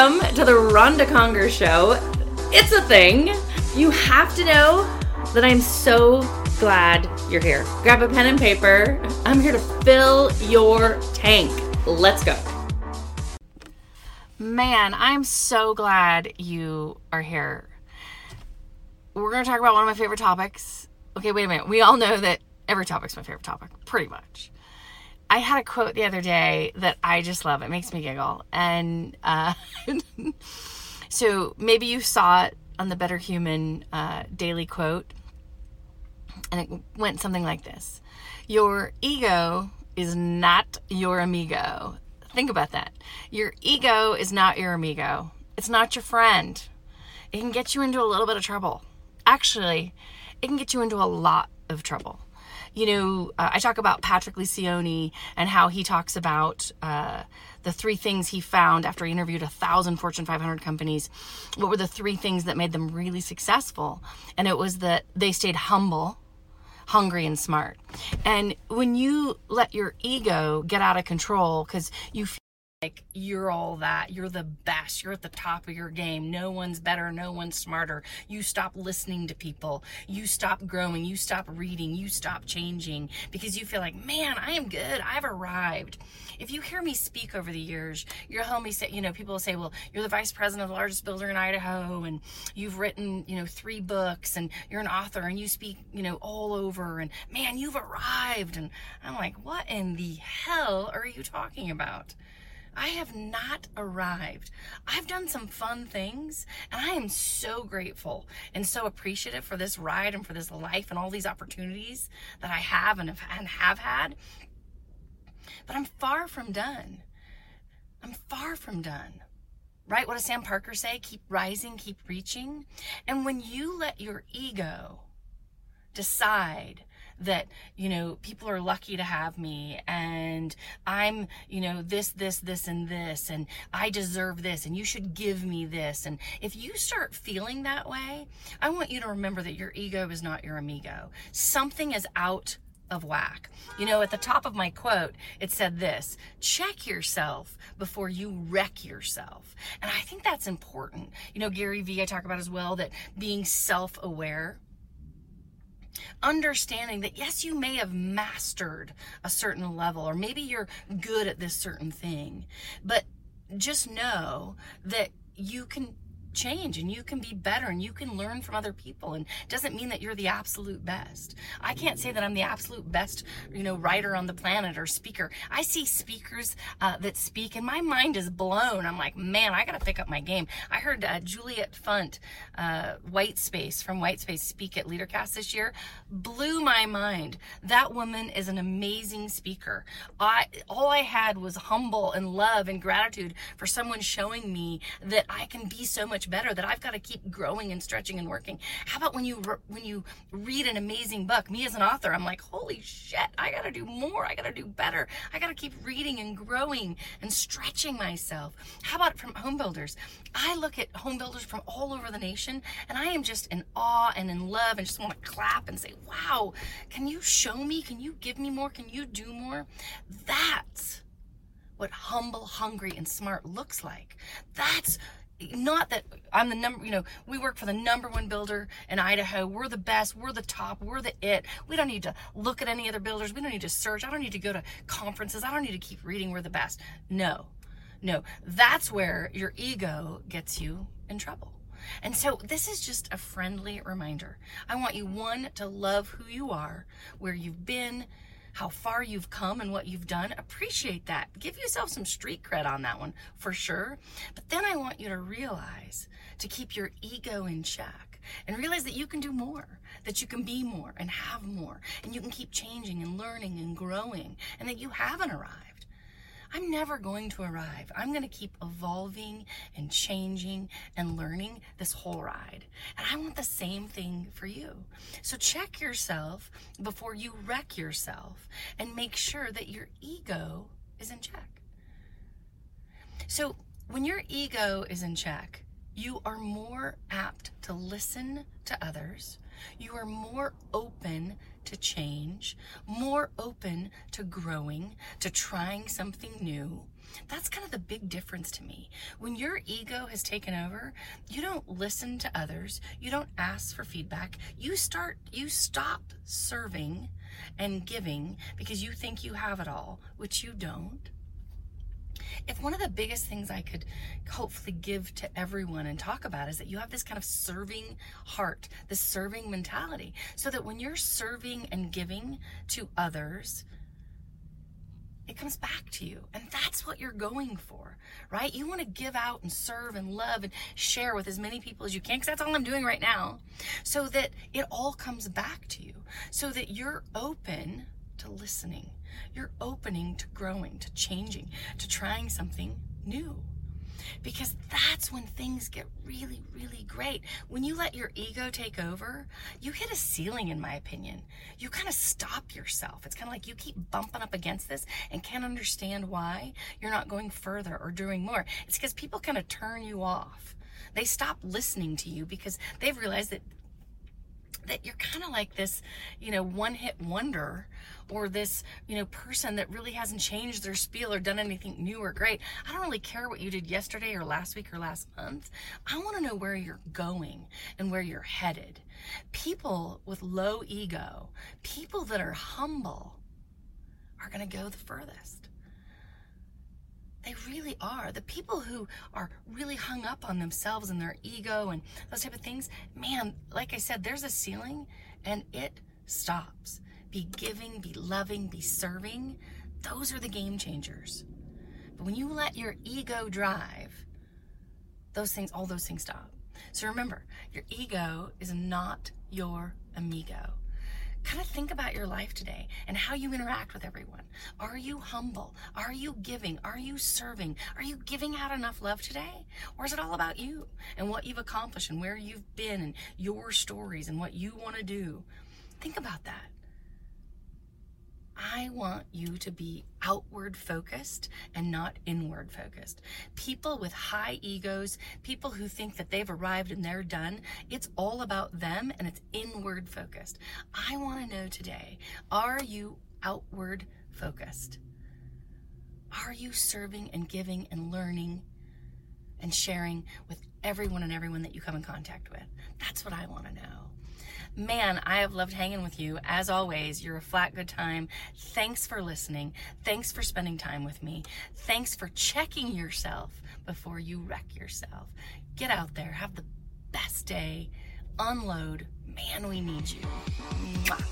Welcome to the Ronda Conger Show. It's a thing. You have to know that I'm so glad you're here. Grab a pen and paper. I'm here to fill your tank. Let's go. Man, I'm so glad you are here. We're going to talk about one of my favorite topics. Okay, wait a minute. We all know that every topic's my favorite topic, pretty much. I had a quote the other day that I just love. It makes me giggle. And uh, so maybe you saw it on the Better Human uh, daily quote. And it went something like this Your ego is not your amigo. Think about that. Your ego is not your amigo, it's not your friend. It can get you into a little bit of trouble. Actually, it can get you into a lot of trouble you know, uh, I talk about Patrick Lencioni and how he talks about uh, the three things he found after he interviewed a thousand Fortune 500 companies. What were the three things that made them really successful? And it was that they stayed humble, hungry, and smart. And when you let your ego get out of control because you feel like you're all that. You're the best. You're at the top of your game. No one's better. No one's smarter. You stop listening to people. You stop growing. You stop reading. You stop changing because you feel like man i am good. I've arrived. If you hear me speak over the years you'll hear me say you know people will say well you're the vice president of the largest builder in idaho and you've written you know three books and you're an author and you speak you know all over and man you've arrived. And i'm like what in the hell are you talking about I have not arrived. I've done some fun things, and I am so grateful and so appreciative for this ride and for this life and all these opportunities that I have and have, and have had. But I'm far from done. I'm far from done. Right? What does Sam Parker say? Keep rising, keep reaching. And when you let your ego decide that you know people are lucky to have me and i'm you know this this this and this and i deserve this and you should give me this and if you start feeling that way i want you to remember that your ego is not your amigo something is out of whack. You know, at the top of my quote, it said this check yourself before you wreck yourself. And I think that's important. You know, Gary Vee, I talk about as well that being self aware understanding that yes, you may have mastered a certain level, or maybe you're good at this certain thing, but just know that you can change and you can be better and you can learn from other people and doesn't mean that you're the absolute best. I can't say that I'm the absolute best, you know, writer on the planet or speaker. I see speakers uh, that speak and my mind is blown. I'm like, man, I got to pick up my game. I heard uh, Juliet Funt, uh, White Space from White Space speak at LeaderCast this year. Blew my mind. That woman is an amazing speaker. I all I had was humble and love and gratitude for someone showing me that I can be so much better that I've got to keep growing and stretching and working. How about when you when you read an amazing book? Me as an author, I'm like, holy shit, I got to do more. I got to do better. I got to keep reading and growing and stretching myself. How about from home builders? I look at home builders from all over the nation and I am just in awe and in love and just want to clap and say, wow, can you show me? Can you give me more? Can you do more? That's what humble, hungry, and smart looks like. That's not that I'm the number, you know, we work for the number one builder in Idaho. We're the best. We're the top. We're the it. We don't need to look at any other builders. We don't need to search. I don't need to go to conferences. I don't need to keep reading. We're the best. No, no. That's where your ego gets you in trouble. And so this is just a friendly reminder. I want you, one, to love who you are, where you've been, how far you've come and what you've done. Appreciate that. Give yourself some street cred on that one for sure. But then I want you to realize to keep your ego in check and realize that you can do more, that you can be more and have more, and you can keep changing and learning and growing, and that you haven't arrived. I'm never going to arrive. I'm going to keep evolving and changing and learning this whole ride. And I want the same thing for you. So check yourself before you wreck yourself and make sure that your ego is in check. So when your ego is in check, you are more apt to listen to others. You are more open to change, more open to growing, to trying something new. That's kind of the big difference to me. When your ego has taken over, you don't listen to others, you don't ask for feedback. You start you stop serving and giving because you think you have it all, which you don't if one of the biggest things I could hopefully give to everyone and talk about is that you have this kind of serving heart, this serving mentality, so that when you're serving and giving to others, it comes back to you. And that's what you're going for, right? You want to give out and serve and love and share with as many people as you can, because that's all I'm doing right now, so that it all comes back to you, so that you're open to listening you're opening to growing, to changing, to trying something new. Because that's when things get really, really great. When you let your ego take over, you hit a ceiling, in my opinion. You kind of stop yourself. It's kind of like you keep bumping up against this and can't understand why you're not going further or doing more. It's because people kind of turn you off. They stop listening to you because they've realized that that you're kind of like this, you know, one hit wonder or this, you know, person that really hasn't changed their spiel or done anything new or great. I don't really care what you did yesterday or last week or last month. I want to know where you're going and where you're headed. People with low ego, people that are humble, are going to go the furthest. They really are. The people who are really hung up on themselves and their ego and those type of things, man, like I said, there's a ceiling and it stops. Be giving, be loving, be serving. Those are the game changers. But when you let your ego drive, those things, all those things stop. So remember, your ego is not your amigo kind of think about your life today and how you interact with everyone. Are you humble? Are you giving? Are you serving? Are you giving out enough love today? Or is it all about you and what you've accomplished and where you've been and your stories and what you want to do? Think about that. I want you to be outward focused and not inward focused. People with high egos, people who think that they've arrived and they're done, it's all about them and it's inward focused. I want to know today are you outward focused? Are you serving and giving and learning and sharing with everyone and everyone that you come in contact with? That's what I want to know. Man, I have loved hanging with you. As always, you're a flat good time. Thanks for listening. Thanks for spending time with me. Thanks for checking yourself before you wreck yourself. Get out there, have the best day, unload. Man, we need you. Mwah.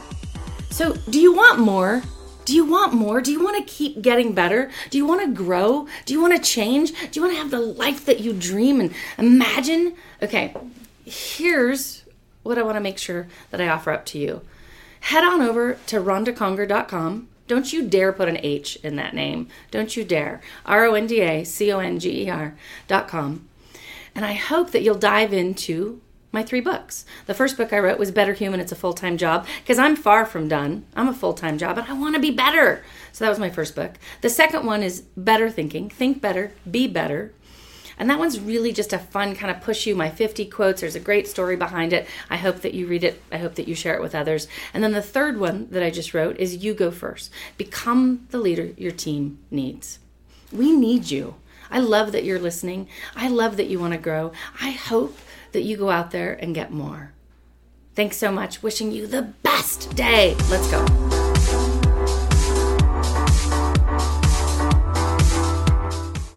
So, do you want more? Do you want more? Do you want to keep getting better? Do you want to grow? Do you want to change? Do you want to have the life that you dream and imagine? Okay, here's what I want to make sure that I offer up to you. Head on over to rondaconger.com. Don't you dare put an H in that name. Don't you dare. R O N D A C O N G E R.com. And I hope that you'll dive into my three books. The first book I wrote was Better Human, It's a Full Time Job, because I'm far from done. I'm a full time job and I want to be better. So that was my first book. The second one is Better Thinking, Think Better, Be Better. And that one's really just a fun kind of push you my 50 quotes. There's a great story behind it. I hope that you read it. I hope that you share it with others. And then the third one that I just wrote is You Go First. Become the leader your team needs. We need you. I love that you're listening. I love that you want to grow. I hope that you go out there and get more. Thanks so much. Wishing you the best day. Let's go.